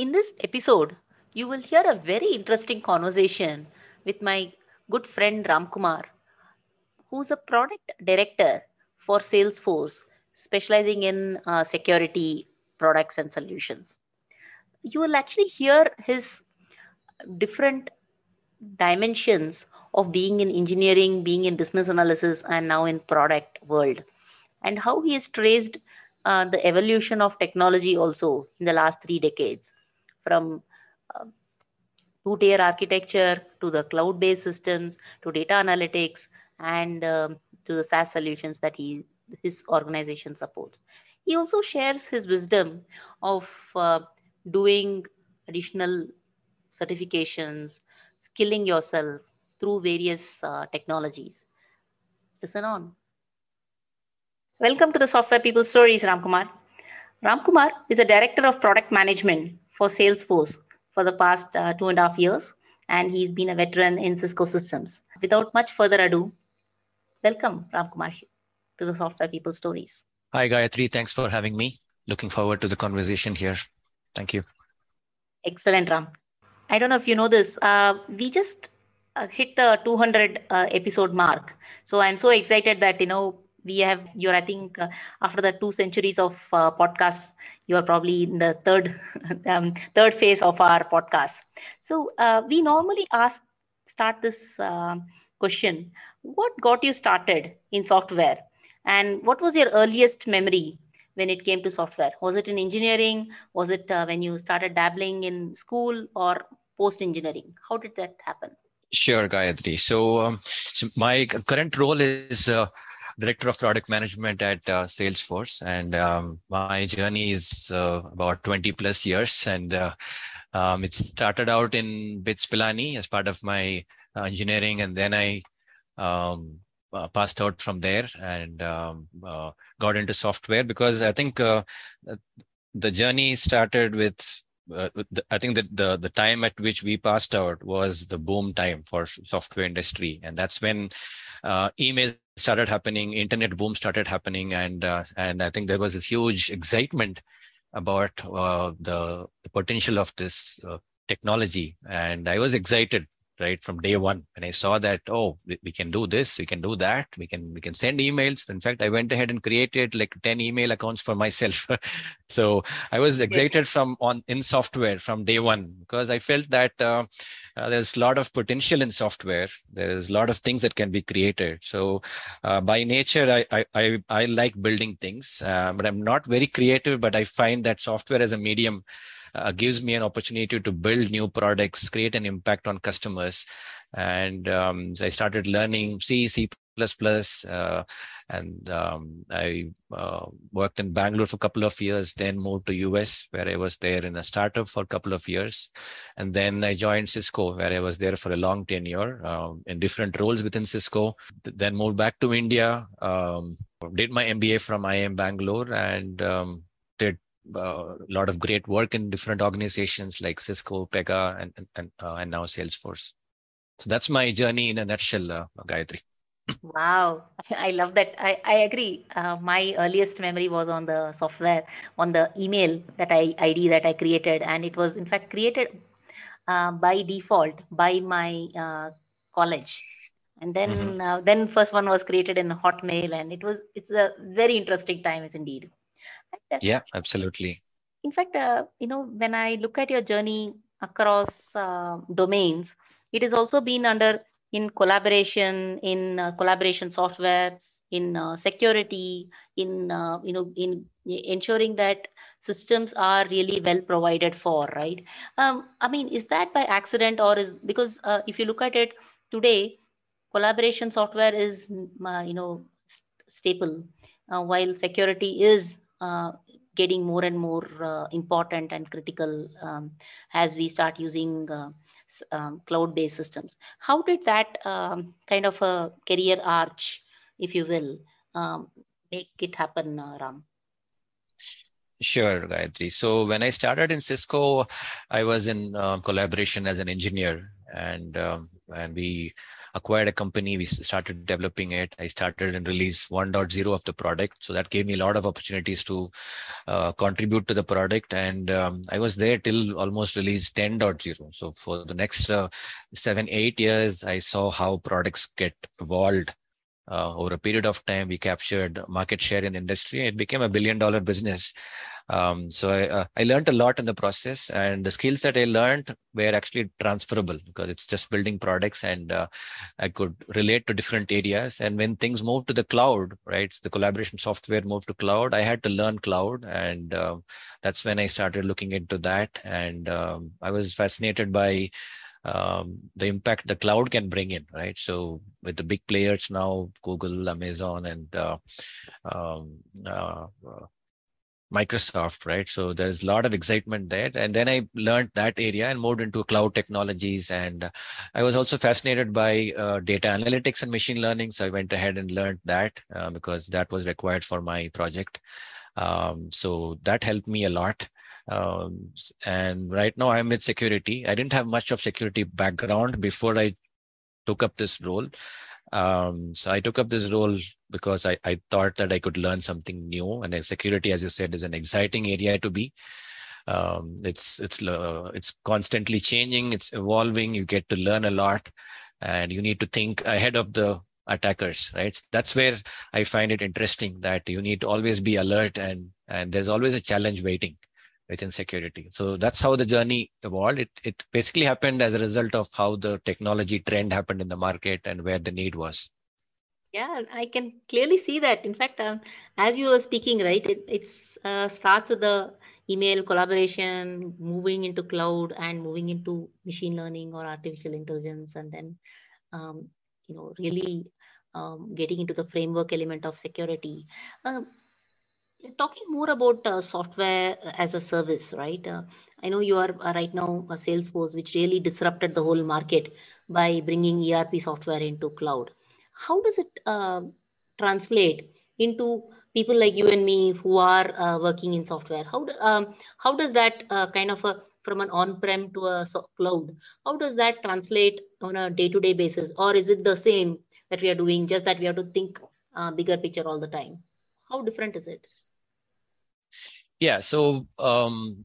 In this episode, you will hear a very interesting conversation with my good friend Ramkumar, who's a product director for Salesforce, specializing in uh, security products and solutions. You will actually hear his different dimensions of being in engineering, being in business analysis, and now in product world, and how he has traced uh, the evolution of technology also in the last three decades from uh, two-tier architecture to the cloud-based systems to data analytics and um, to the SaaS solutions that he his organization supports. He also shares his wisdom of uh, doing additional certifications, skilling yourself through various uh, technologies. Listen on. Welcome to the Software People Stories, Ramkumar. Ramkumar is a director of product management for Salesforce for the past uh, two and a half years, and he's been a veteran in Cisco systems. Without much further ado, welcome, Ram Kumar, to the Software People Stories. Hi, Gayatri. Thanks for having me. Looking forward to the conversation here. Thank you. Excellent, Ram. I don't know if you know this. Uh, we just uh, hit the 200 uh, episode mark. So I'm so excited that, you know, we have you're i think uh, after the two centuries of uh, podcasts you are probably in the third um, third phase of our podcast. So uh, we normally ask start this uh, question. What got you started in software? And what was your earliest memory when it came to software? Was it in engineering? Was it uh, when you started dabbling in school or post engineering how did that happen? Sure gayatri. So, um, so my current role is uh, director of product management at uh, Salesforce, and um, my journey is uh, about 20 plus years. And uh, um, it started out in BITS Pilani as part of my uh, engineering, and then I um, uh, passed out from there and um, uh, got into software because I think the journey started with uh, I think that the the time at which we passed out was the boom time for software industry, and that's when uh, email started happening, internet boom started happening, and uh, and I think there was this huge excitement about uh, the, the, potential of this uh, technology, and I was excited right from day one. When i saw that oh we, can do this we can do that we can we can send emails. In fact i went ahead and created like 10 email accounts for myself. So i was excited from on in software from day one because i felt that uh, uh, there's a lot of potential in software. There's a lot of things that can be created. So uh, by nature I, I, I i like building things uh, but i'm not very creative but i find that software as a medium uh, gives me an opportunity to build new products, create an impact on customers. And um, so I started learning C, C++, uh, and um, I uh, worked in Bangalore for a couple of years, then moved to US where I was there in a startup for a couple of years. And then I joined Cisco where I was there for a long tenure um, in different roles within Cisco. Then moved back to India, um, did my MBA from IIM Bangalore and um, did a uh, lot of great work in different organizations like Cisco, Pega, and and, uh, and now Salesforce. So that's my journey in a nutshell, uh, Gayatri. Wow, I love that. I, I agree. Uh, my earliest memory was on the software, on the email that I ID that I created, and it was in fact created uh, by default by my uh, college. And then mm-hmm. Uh, then first one was created in Hotmail, and it was it's a very interesting time, is indeed yeah absolutely. In fact uh, you know when i look at your journey across uh, domains it has also been under in collaboration in uh, collaboration software in uh, security in uh, you know in ensuring that systems are really well provided for right? Um, i mean is that by accident or is because uh, if you look at it today collaboration software is you know staple uh, while security is getting more and more uh, important and critical um, as we start using uh, um, cloud-based systems. How did that um, kind of a career arch, if you will, um, make it happen, uh, Ram? Sure, Gayatri. So when I started in Cisco, I was in uh, collaboration as an engineer, and um, and we acquired a company. We started developing it. I started and release 1.0 of the product, so that gave me a lot of opportunities to uh, contribute to the product. And um, I was there till almost release 10.0. So for the next uh, seven, eight years, I saw how products get evolved uh, over a period of time, we captured market share in the industry. It became a billion dollar business. Um, so I, uh, I learned a lot in the process and the skills that I learned were actually transferable because it's just building products and uh, I could relate to different areas. And when things moved to the cloud, right, the collaboration software moved to cloud, I had to learn cloud. And uh, that's when I started looking into that. And um, I was fascinated by um, the impact the cloud can bring in, right? So with the big players now, Google, Amazon, and uh, um, uh, Microsoft, right? So there's a lot of excitement there. And then I learned that area and moved into cloud technologies. And I was also fascinated by uh, data analytics and machine learning. So I went ahead and learned that uh, because that was required for my project. Um, so that helped me a lot. Um, and right now I'm with security. I didn't have much of security background before I took up this role. Um, so I took up this role because I, I thought that I could learn something new. And security, as you said, is an exciting area to be. Um, it's it's uh, it's constantly changing. It's evolving. You get to learn a lot, and you need to think ahead of the attackers. Right. That's where I find it interesting that you need to always be alert, and and there's always a challenge waiting within security. So that's how the journey evolved. It, it basically happened as a result of how the technology trend happened in the market and where the need was. Yeah, I can clearly see that. In fact, um, as you were speaking, right, it it's, uh, starts with the email collaboration, moving into cloud and moving into machine learning or artificial intelligence, and then, um, you know, really um, getting into the framework element of security. Um, talking more about uh, software as a service, right? Uh, I know you are uh, right now a Salesforce, which really disrupted the whole market by bringing ERP software into cloud. How does it uh, translate into people like you and me who are uh, working in software? How do, um, how does that uh, kind of a, from an on-prem to a cloud? How does that translate on a day-to-day basis, or is it the same that we are doing, just that we have to think bigger picture all the time? How different is it? Yeah. So um,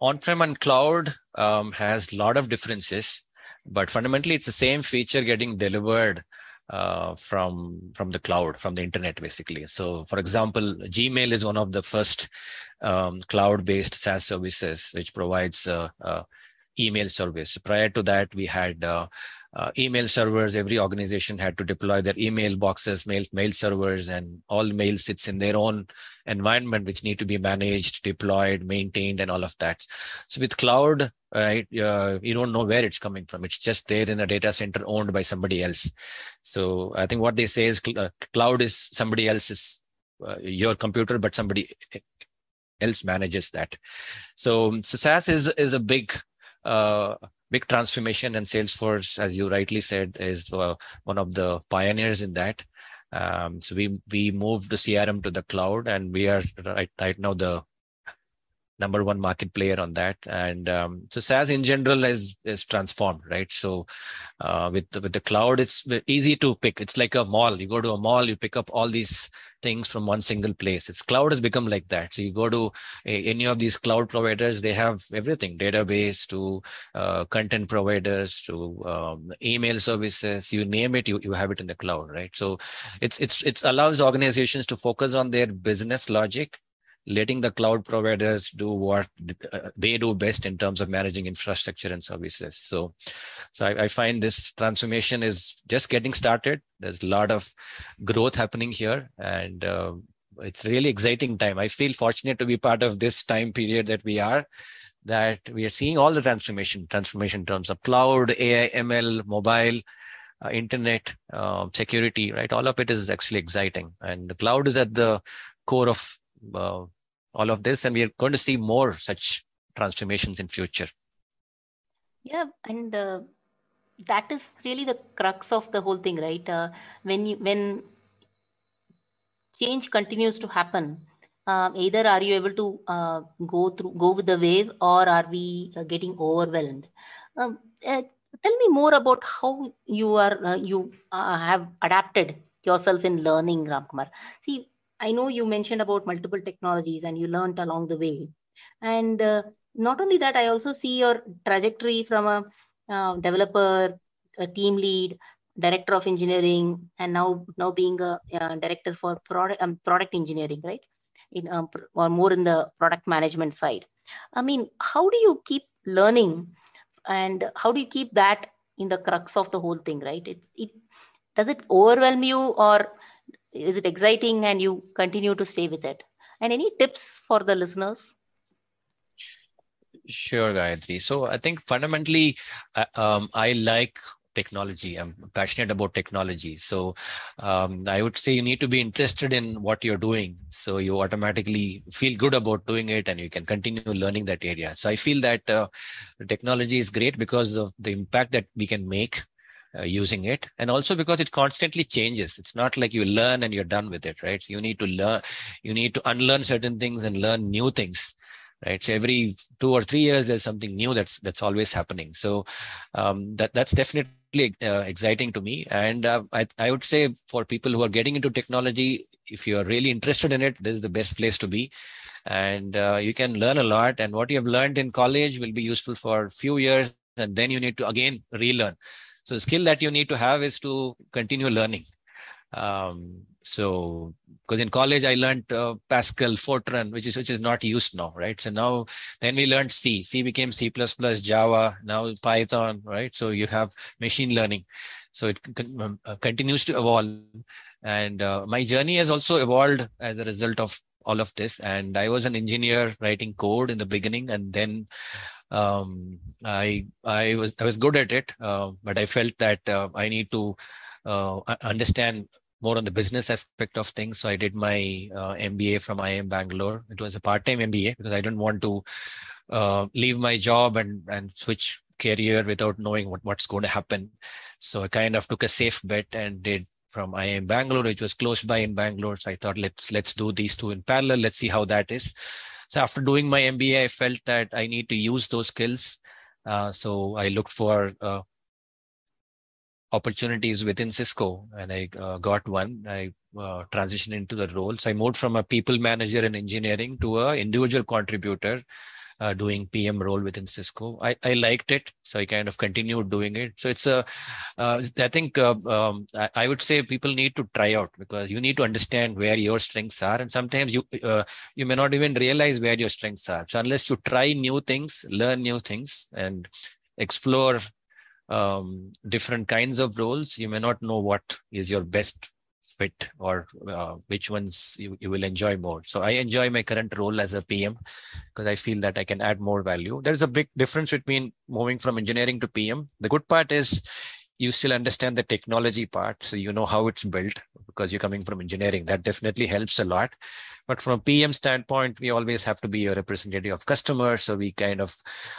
on-prem and cloud um, has a lot of differences, but fundamentally it's the same feature getting delivered uh, from from the cloud, from the internet, basically. So, for example, Gmail is one of the first um, cloud-based SaaS services which provides uh, uh, email service. Prior to that, we had uh, email servers. Every organization had to deploy their email boxes, mail mail servers, and all mail sits in their own environment, which need to be managed, deployed, maintained, and all of that. So with cloud, right, uh, you don't know where it's coming from. It's just there in a data center owned by somebody else. So I think what they say is cl- uh, cloud is somebody else's uh, your computer, but somebody else manages that. So, so SaaS is is a big uh, big transformation and salesforce as you rightly said is uh, one of the pioneers in that. Um, so we we moved the crm to the cloud and we are right right now the number one market player on that. And um, so SaaS in general is is transformed, right? So uh, with the, with the cloud, it's easy to pick. It's like a mall. You go to a mall, you pick up all these things from one single place. It's cloud has become like that. So you go to a, any of these cloud providers, they have everything: database to uh, content providers to um, email services. You name it, you you have it in the cloud, right? So it's it's it allows organizations to focus on their business logic letting the cloud providers do what uh, they do best in terms of managing infrastructure and services. So, so I, I, find this transformation is just getting started. There's a lot of growth happening here, and uh, it's really exciting time. I feel fortunate to be part of this time period that we are. That we are seeing all the transformation, transformation in terms of cloud, AI, ML, mobile, uh, internet, uh, security, right? All of it is actually exciting. And the cloud is at the core of uh, all of this. And we are going to see more such transformations in future. Yeah, and uh, that is really the crux of the whole thing, right? Uh, when you, when change continues to happen, uh, either are you able to uh, go through go with the wave or are we uh, getting overwhelmed um, uh, tell me more about how you are you have adapted yourself in learning ramkumar see i know you mentioned about multiple technologies and you learned along the way. And not only that i also see your trajectory from a developer a team lead director of engineering and now now being a director for product um, product engineering right? In um, or more in the product management side. I mean how do you keep learning and how do you keep that in the crux of the whole thing right? It's it does it overwhelm you or is it exciting and you continue to stay with it and any tips for the listeners Sure, Gayatri. So I think fundamentally, uh, um, I like technology. I'm passionate about technology. So um, I would say you need to be interested in what you're doing. So you automatically feel good about doing it and you can continue learning that area. So I feel that uh, technology is great because of the impact that we can make uh, using it and also because it constantly changes it's not like you learn and you're done with it right you need to learn you need to unlearn certain things and learn new things right so every two or three years there's something new that's that's always happening so um, that that's definitely uh, exciting to me. And uh, I, I would say for people who are getting into technology, if you are really interested in it, this is the best place to be. And uh, you can learn a lot. And what you have learned in college will be useful for a few years. And then you need to again relearn. So the skill that you need to have is to continue learning. Um, so because in college I learned uh, Pascal, Fortran, which is which is not used now, right? So now then we learned C. C became C++, Java, now Python, right? So you have machine learning. So it con- um, uh, continues to evolve, and uh, my journey has also evolved as a result of all of this. And I was an engineer writing code in the beginning, and then um, I I was I was good at it, uh, but I felt that uh, I need to uh, understand more on the business aspect of things. So I did my uh, MBA from IIM Bangalore. It was a part-time MBA because I didn't want to uh, leave my job and and switch career without knowing what, what's going to happen. So I kind of took a safe bet and did from IIM Bangalore, which was close by in Bangalore. So I thought let's let's do these two in parallel. Let's see how that is. So after doing my MBA, I felt that I need to use those skills. Uh, so I looked for uh, opportunities within Cisco and I uh, got one. I uh, transitioned into the role. So I moved from a people manager in engineering to a individual contributor uh, doing PM role within Cisco. I, I liked it. So I kind of continued doing it. So it's a, uh, I think uh, um, I, I, would say people need to try out because you need to understand where your strengths are. And sometimes you, uh, you may not even realize where your strengths are. So unless you try new things, learn new things and explore um, different kinds of roles, you may not know what is your best fit or uh, which ones you, you will enjoy more. So I enjoy my current role as a PM because I feel that I can add more value. There's a big difference between moving from engineering to PM. The good part is you still understand the technology part. So you know how it's built because you're coming from engineering. That definitely helps a lot. But from a PM standpoint, we always have to be a representative of customers. So we kind of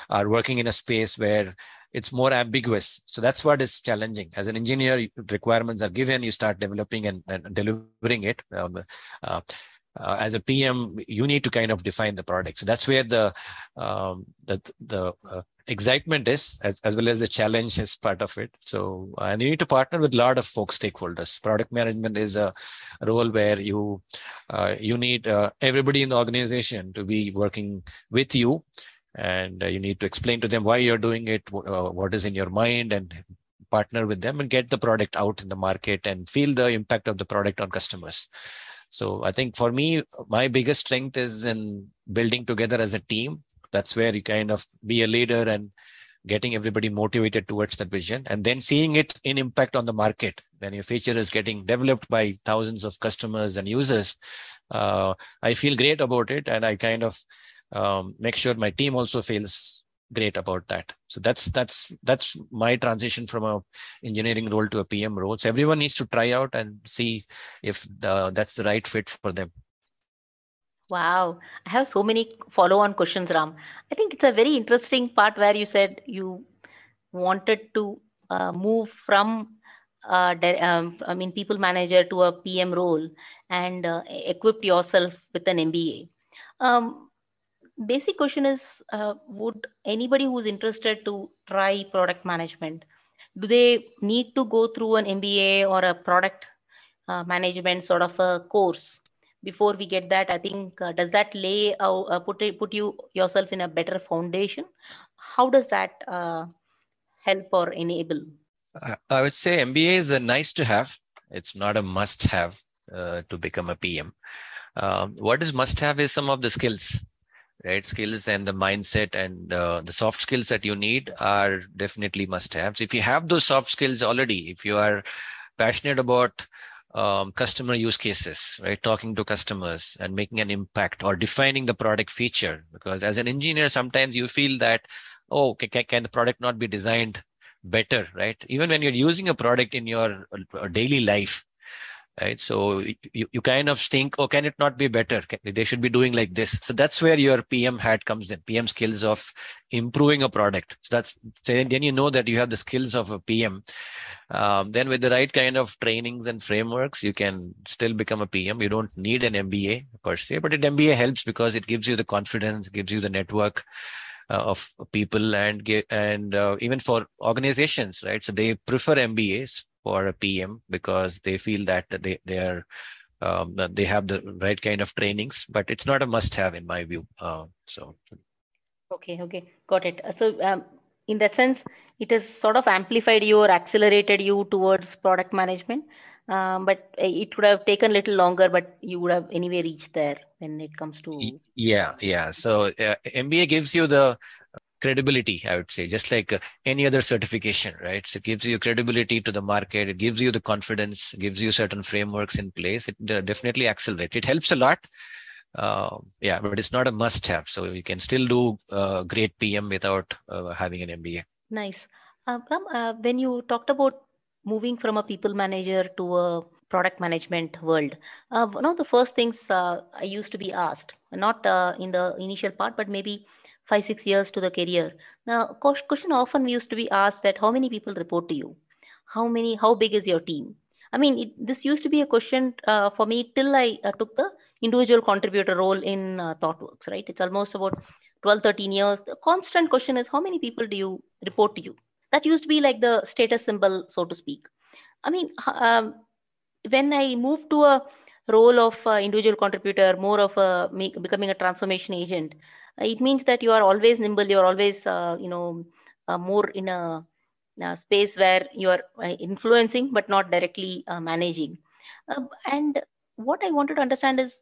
are working in a space where it's more ambiguous. So that's what is challenging. As an engineer, requirements are given, you start developing and, and delivering it. Um, uh, uh, as a PM, you need to kind of define the product. So that's where the um, the the uh, excitement is, as, as well as the challenge is part of it. So and you need to partner with a lot of folks, stakeholders. Product management is a role where you uh, you need uh, everybody in the organization to be working with you and uh, you need to explain to them why you're doing it uh, what is in your mind and partner with them and get the product out in the market and feel the impact of the product on customers so i think for me my biggest strength is in building together as a team. That's where you kind of be a leader and getting everybody motivated towards that vision and then seeing it in impact on the market. When your feature is getting developed by thousands of customers and users uh, i feel great about it and i kind of um, make sure my team also feels great about that. So that's that's that's my transition from a engineering role to a PM role. So everyone needs to try out and see if the, that's the right fit for them. Wow, I have so many follow-on questions, Ram. I think it's a very interesting part where you said you wanted to uh, move from uh, um, I mean people manager to a PM role and uh, equipped yourself with an MBA. Um, basic question is, uh, would anybody who's interested to try product management, do they need to go through an MBA or a product uh, management sort of a course before we get that? I think uh, does that lay out uh, put put you yourself in a better foundation? How does that uh, help or enable? I would say mba is a nice to have. It's not a must have uh, to become a pm um, what is must have is some of the skills right skills and the mindset and uh, the soft skills that you need are definitely must haves if you have those soft skills already if you are passionate about um, customer use cases, right? Talking to customers and making an impact or defining the product feature. Because as an engineer, sometimes you feel that, oh, can, can the product not be designed better, right? Even when you're using a product in your uh, daily life, right? So you, you kind of think, oh, can it not be better? They should be doing like this. So that's where your PM hat comes in, PM skills of improving a product. So that's then you know that you have the skills of a PM. Um, then with the right kind of trainings and frameworks, you can still become a PM. You don't need an MBA per se, but an MBA helps because it gives you the confidence, gives you the network. Uh, of people and and uh, even for organizations, right? So they prefer MBAs for a PM because they feel that they they are um, they have the right kind of trainings, but it's not a must-have in my view. Uh, so. Okay. Okay. Got it. So um, in that sense, it has sort of amplified you or accelerated you towards product management. Um, but it would have taken a little longer, but you would have anyway reached there when it comes to. Yeah, yeah. So uh, MBA gives you the credibility i would say just like uh, any other certification right? So it gives you credibility to the market it gives you the confidence gives you certain frameworks in place. It uh, definitely accelerates. It helps a lot. Uh, yeah but it's not a must have so you can still do uh, great pm without uh, having an mba nice. Ram, when you talked about moving from a people manager to a product management world one of the first things i used to be asked not in the initial part but maybe five six years to the career. Now question often used to be asked that how many people report to you? How many how big is your team? I mean it, this used to be a question uh, for me till i uh, took the individual contributor role in uh, thoughtworks right? It's almost about 12 13 years. The constant question is how many people do you report to you? That used to be like the status symbol so to speak. I mean um, when i moved to a role of uh, individual contributor more of a becoming a transformation agent it means that you are always nimble you're always uh, you know uh, more in a, a, space where you are uh, influencing but not directly uh, managing. Uh, and what i wanted to understand is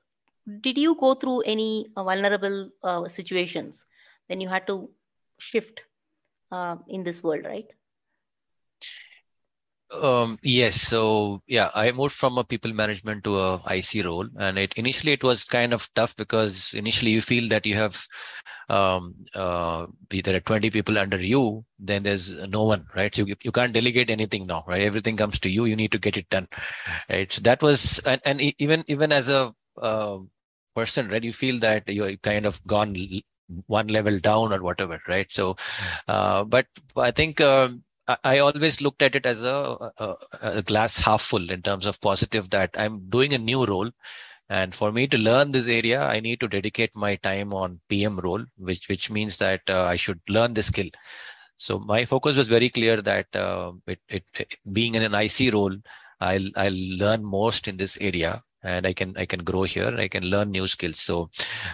did you go through any uh, vulnerable situations when you had to shift in this world right um, yes. So yeah, I moved from a people management to a IC role, and it initially it was kind of tough because initially you feel that you have um, uh, are 20 people under you, then there's no one, right? So you, you can't delegate anything now, right? Everything comes to you. You need to get it done, right? So that was, and, and even even as a uh, person, right, you feel that you're kind of gone one level down or whatever, right? So, uh, but I think. Um, I always looked at it as a, a, a, glass half full in terms of positive that I'm doing a new role. And for me to learn this area, I need to dedicate my time on PM role, which, which means that uh, I should learn the skill. So my focus was very clear that uh, it, it, it, being in an IC role, I'll, I'll learn most in this area and I can I can grow here. I can learn new skills. So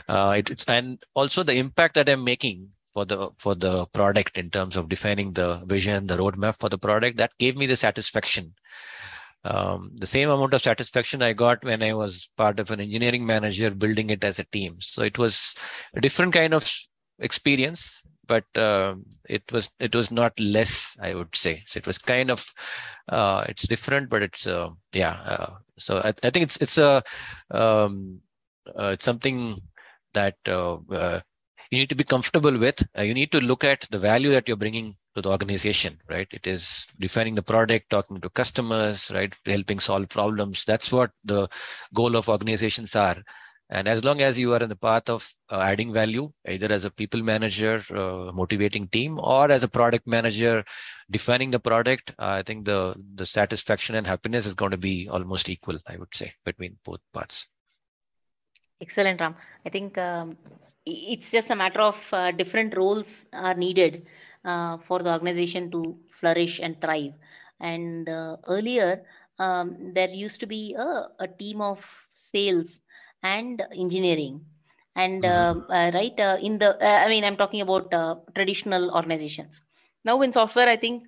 uh, it's and also the impact that I'm making for the for the product in terms of defining the vision, the roadmap for the product. That gave me the satisfaction. Um, the same amount of satisfaction I got when I was part of an engineering manager building it as a team. So it was a different kind of experience, but uh, it was it was not less, I would say. So it was kind of uh, it's different, but it's uh, yeah. Uh, so I, I, think it's it's a um, uh, it's something that uh, you need to be comfortable with. Uh, you need to look at the value that you're bringing to the organization, right? It is defining the product, talking to customers, right? Helping solve problems. That's what the goal of organizations are. And as long as you are in the path of uh, adding value, either as a people manager, uh, motivating team, or as a product manager, defining the product, uh, I think the the satisfaction and happiness is going to be almost equal. I would say between both parts. Excellent, Ram. I think um, it's just a matter of uh, different roles are needed uh, for the organization to flourish and thrive. And uh, earlier, um, there used to be a, a, team of sales and engineering. And mm-hmm. right in the, I mean, I'm talking about traditional organizations. Now in software, I think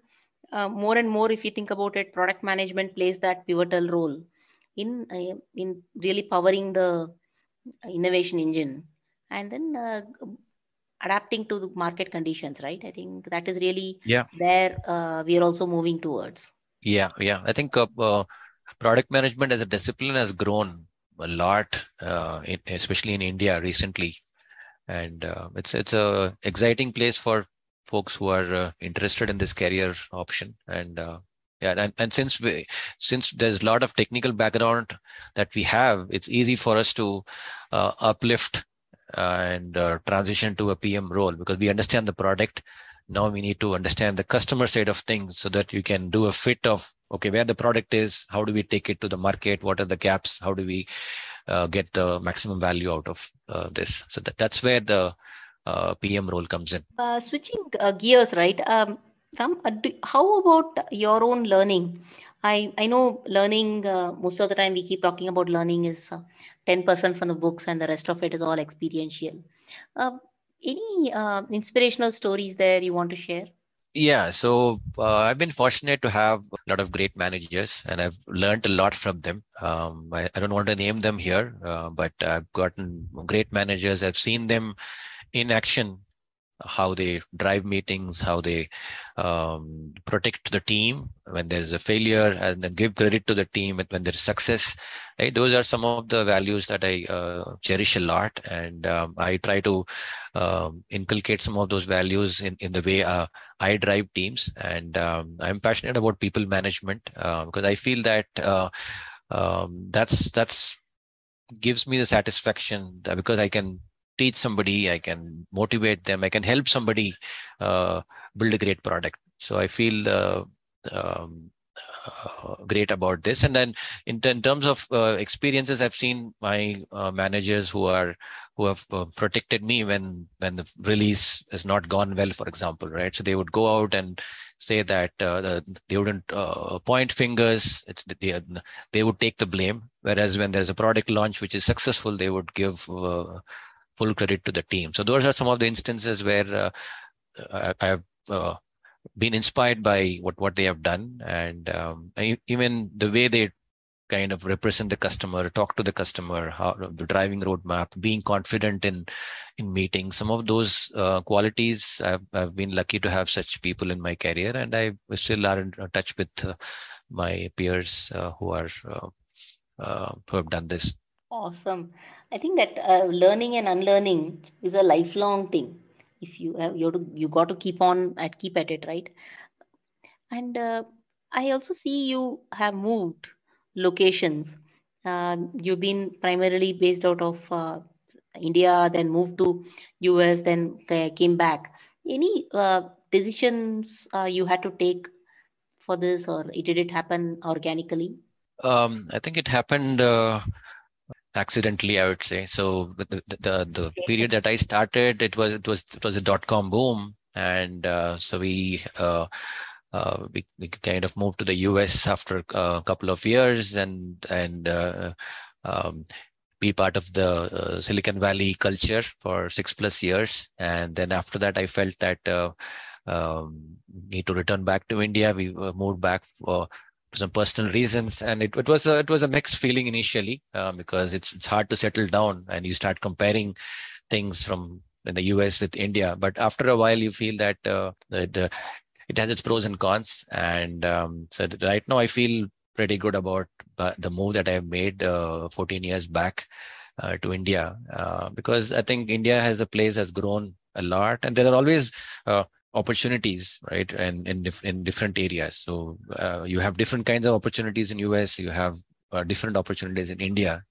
more and more, if you think about it, product management plays that pivotal role in in really powering the innovation engine and then uh, adapting to the market conditions right? I think that is really yeah. where uh, we are also moving towards. Yeah yeah. I think uh, uh product management as a discipline has grown a lot uh, in, especially in india recently. And uh, it's it's a exciting place for folks who are interested in this career option. And yeah and, and since we since there's a lot of technical background that we have it's easy for us to uh, uplift and uh, transition to a pm role because we understand the product. Now we need to understand the customer side of things so that you can do a fit of okay where the product is how do we take it to the market what are the gaps how do we uh, get the maximum value out of uh, this. So that, that's where the pm role comes in. Switching gears right? Um, Ram, how about your own learning? I, I know learning, uh, most of the time we keep talking about learning is uh, 10% from the books and the rest of it is all experiential. Uh, any uh, inspirational stories there you want to share? Yeah, so uh, I've been fortunate to have a lot of great managers and I've learned a lot from them. Um, I, I, don't want to name them here, but I've gotten great managers. I've seen them in action how they drive meetings, how they um, protect the team when there's a failure, and then give credit to the team when there's success. Right? Those are some of the values that I uh, cherish a lot, and um, I try to um, inculcate some of those values in, in the way uh, I drive teams. And um, I'm passionate about people management uh, because I feel that uh, um, that's that's gives me the satisfaction because I can teach somebody i can motivate them i can help somebody uh, build a great product. So i feel uh, um, uh, great about this. And then in, in terms of uh, experiences i've seen my uh, managers who are who have uh, protected me when when the release has not gone well for example right? So they would go out and say that they wouldn't point fingers. It's they, they would take the blame. Whereas when there's a product launch which is successful they would give full credit to the team. So those are some of the instances where uh, I, I, have uh, been inspired by what what they have done, and um, even the way they kind of represent the customer, talk to the customer, how the driving roadmap, being confident in in meetings. Some of those uh, qualities I've, I've been lucky to have such people in my career, and I still are in touch with uh, my peers uh, who are uh, uh, who have done this. Awesome. I think that uh, learning and unlearning is a lifelong thing. If you have, you to, you got to keep on at keep at it, right? And uh, I also see you have moved locations. Uh, you've been primarily based out of uh, India, then moved to US, then came back. Any uh, decisions uh, you had to take for this, or did it happen organically? Um, I think it happened accidentally i would say. So the, the the period that i started it was it was it was a dot com boom. And uh, so we uh, uh, we, we kind of moved to the us after a couple of years. And and uh, um, be part of the uh, silicon valley culture for six plus years. And then after that i felt that uh, um, need to return back to india. We moved back for some personal reasons and it, it was a it was a mixed feeling initially uh, because it's it's hard to settle down and you start comparing things from in the US with India. But after a while you feel that uh, the, it has its pros and cons. And um, so right now I feel pretty good about uh, the move that I made uh, 14 years back uh, to India. Uh, because I think India has a place has grown a lot, and there are always uh, opportunities, right, and in, in different areas. So uh, you have different kinds of opportunities in US. You have uh, different opportunities in India,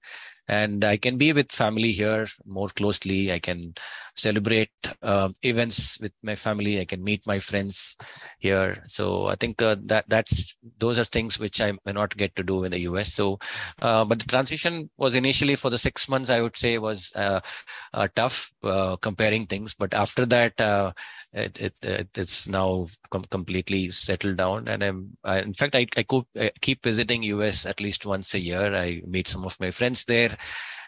and I can be with family here more closely. I can celebrate uh, events with my family. I can meet my friends here. So I think uh, that that's those are things which I may not get to do in the US. So, uh, but the transition was initially for the six months. I would say was uh, uh, tough uh, comparing things, but after that. It, it, it, it's now com- completely settled down and I'm I, in fact I, I, co- I keep visiting US at least once a year I meet some of my friends there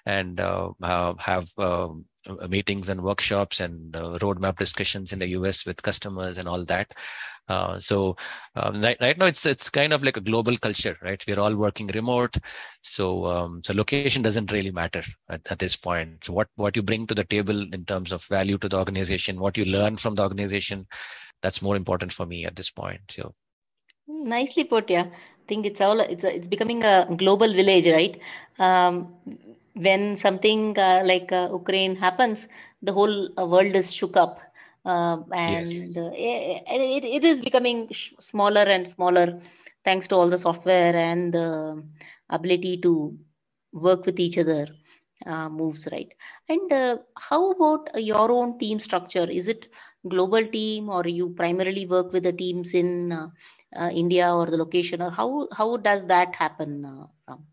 and uh, have um, uh, meetings and workshops and uh, roadmap discussions in the US with customers and all that. Uh, so um, right, right now it's it's kind of like a global culture, right? We're all working remote, so um, so location doesn't really matter at, at, this point. So what what you bring to the table in terms of value to the organization, what you learn from the organization, that's more important for me at this point. So nicely put, yeah. I think it's all it's a, it's becoming a global village, right? Um, when something uh, like uh, Ukraine happens, the whole uh, world is shook up. and yes. it, it is becoming smaller and smaller thanks to all the software and the ability to work with each other uh, moves right and uh, how about your own team structure is it global team or you primarily work with the teams in uh, india or the location or how how does that happen From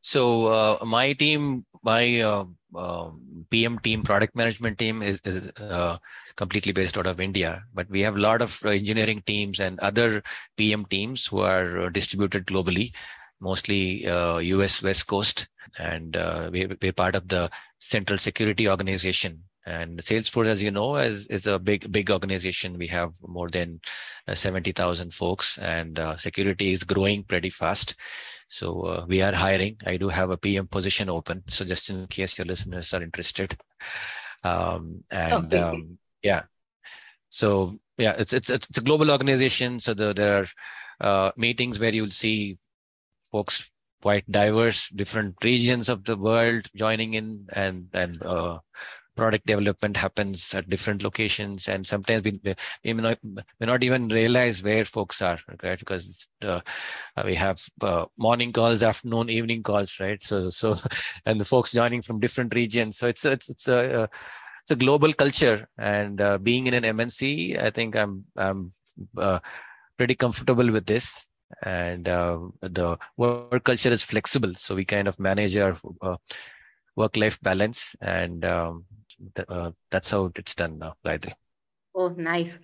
so uh, my team, my uh, uh, PM team, product management team is, is uh, completely based out of India, but we have a lot of engineering teams and other PM teams who are uh, distributed globally, mostly US uh, West Coast, and we, we're part of the Central Security Organization and Salesforce, as you know, is, is a big, big organization. We have more than 70,000 folks and uh, security is growing pretty fast. So uh, we are hiring. I do have a PM position open. So just in case your listeners are interested. Um, and okay. um, yeah, so yeah, it's, it's, it's a global organization. So the, there are uh, meetings where you'll see folks quite diverse, different regions of the world joining in and, and, uh, product development happens at different locations and sometimes we, we may, not, may not even realize where folks are right? Because uh, we have uh, morning calls afternoon evening calls right? So so and the folks joining from different regions. So it's it's, it's a uh, it's a global culture. And uh, being in an mnc i think i'm i'm uh, pretty comfortable with this. And uh, the work culture is flexible so we kind of manage our work life balance. And um, uh, that's how it's done now, Gayatri. Oh, nice.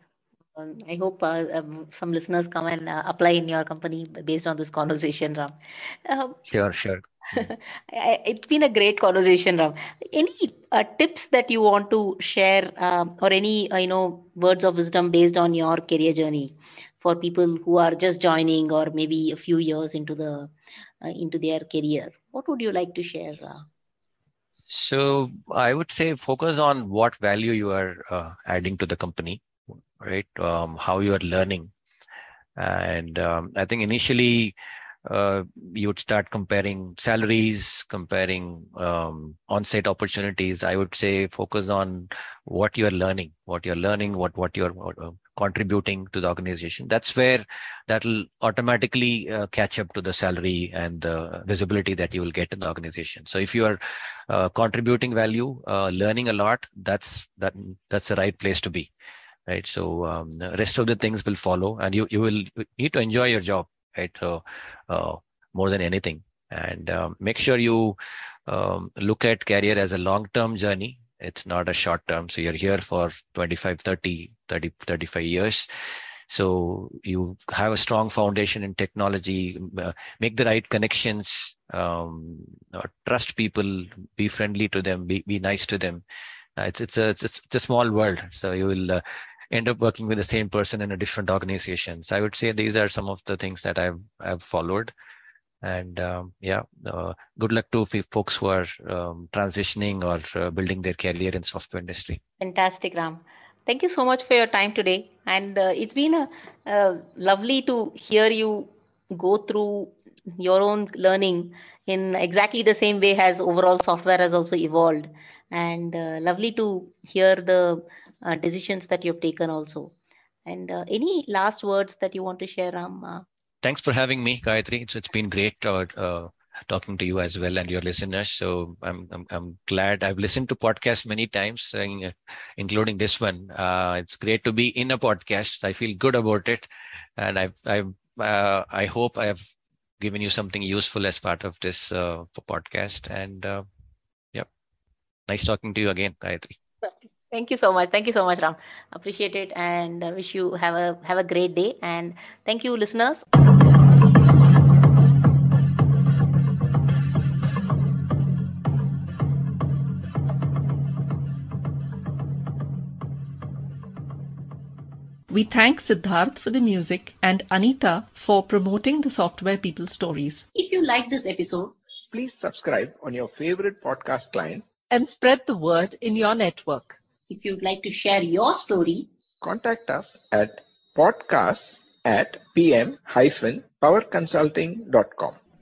Um, I hope uh, um, some listeners come and uh, apply in your company based on this conversation, Ram. Um, sure, sure. it's been a great conversation, Ram. Any uh, tips that you want to share, um, or any uh, you know words of wisdom based on your career journey for people who are just joining or maybe a few years into the uh, into their career? What would you like to share? So I would say focus on what value you are uh, adding to the company, right? Um, how you are learning, and um, I think initially uh, you would start comparing salaries, comparing um, on-site opportunities. I would say focus on what you are learning, what you're learning, what what you're uh, contributing to the organization. That's where that'll automatically uh, catch up to the salary and the visibility that you will get in the organization. So if you are uh, contributing value, uh, learning a lot, that's that that's the right place to be, right? So um, the rest of the things will follow, and you you will need to enjoy your job, right? So uh, more than anything, and um, make sure you um, look at career as a long term journey it's not a short term. So you're here for 25, 30, 30, 35 years. So you have a strong foundation in technology, uh, make the right connections, um, trust people, be friendly to them, be, be nice to them. Uh, it's, it's a, it's, it's a small world. So you will, uh, end up working with the same person in a different organization. So I would say these are some of the things that I've I've followed and um, yeah uh, good luck to folks who are um, transitioning or uh, building their career in software industry fantastic ram thank you so much for your time today and uh, it's been a, lovely to hear you go through your own learning in exactly the same way as overall software has also evolved. And uh, lovely to hear the uh, decisions that you've taken also. And uh, any last words that you want to share, Ram? Thanks for having me, Gayatri. It's, it's been great uh, uh, talking to you as well and your listeners. So I'm I'm, I'm glad I've listened to podcasts many times, uh, including this one. Uh, it's great to be in a podcast. I feel good about it, and I've I've uh, I hope I have given you something useful as part of this podcast. And yep, nice talking to you again, Gayatri. Thank you so much. Thank you so much, Ram. Appreciate it, and uh, wish you have a have a great day. And thank you, listeners. We thank Siddharth for the music and Anita for promoting the Software People stories. If you like this episode, Please subscribe on your favorite podcast client. And spread the word in your network. If you'd like to share your story, Contact us at podcasts at pm-powerconsulting.com.